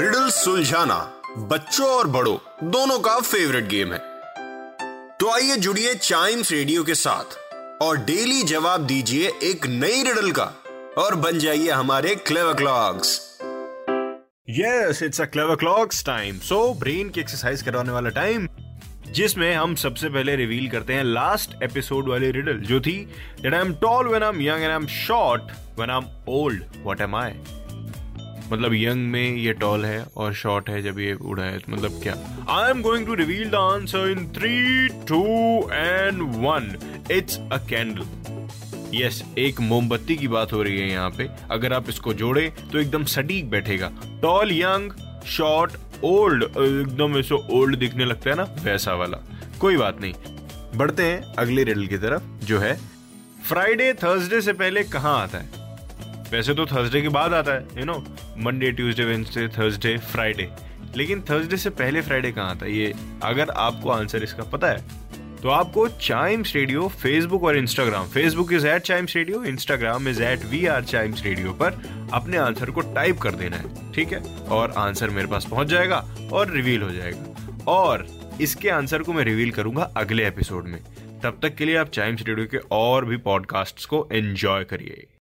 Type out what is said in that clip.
Riddle सुलझाना बच्चों और बड़ों, दोनों का फेवरेट गेम है। तो आइए जुड़िए चाइम्स रेडियो के साथ और डेली जवाब दीजिए एक नई रिडल का और बन जाइए हमारे clever clocks yes it's a clever clocks time so brain की एक्सरसाइज करवाने वाला टाइम जिसमें हम सबसे पहले रिवील करते हैं लास्ट एपिसोड वाली रिडल जो थी that I am tall when I am young and I am short when I am old what am I मतलब यंग में ये टॉल है और शॉर्ट है जब ये उड़ा है तो मतलब क्या? I am going to reveal the answer in three two and one it's a candle yes एक मोमबत्ती की बात हो रही है यहाँ पे। अगर आप इसको जोड़े तो एकदम सटीक बैठेगा। टॉल यंग शॉर्ट ओल्ड एकदम ऐसे ओल्ड दिखने लगता है ना, वैसा वाला। कोई बात नहीं। बढ़ते हैं अगले रिडल की तरफ़, जो है फ्राइडे थर्सडे से पहले कहाँ आता है? वैसे तो थर्सडे के बाद आता है you know Monday Tuesday Wednesday Thursday Friday लेकिन थर्सडे से पहले फ्राइडे कहाँ आता है? ये अगर आपको आंसर इसका पता है तो आपको चाइम्स रेडियो फेसबुक और Instagram Facebook is at Chimes radio Instagram is at we are Chimes radio पर अपने आंसर को टाइप कर देना है, ठीक है? और आंसर मेरे पास पहुँच जाएगा और रिवील हो जाएगा। और इसके आंसर को मैं रिवील करूँगा अगले एपिसोड में। तब तक के लिए आप चाइम्स रेडियो के और भी पॉडकास्ट को एंजॉय करिए।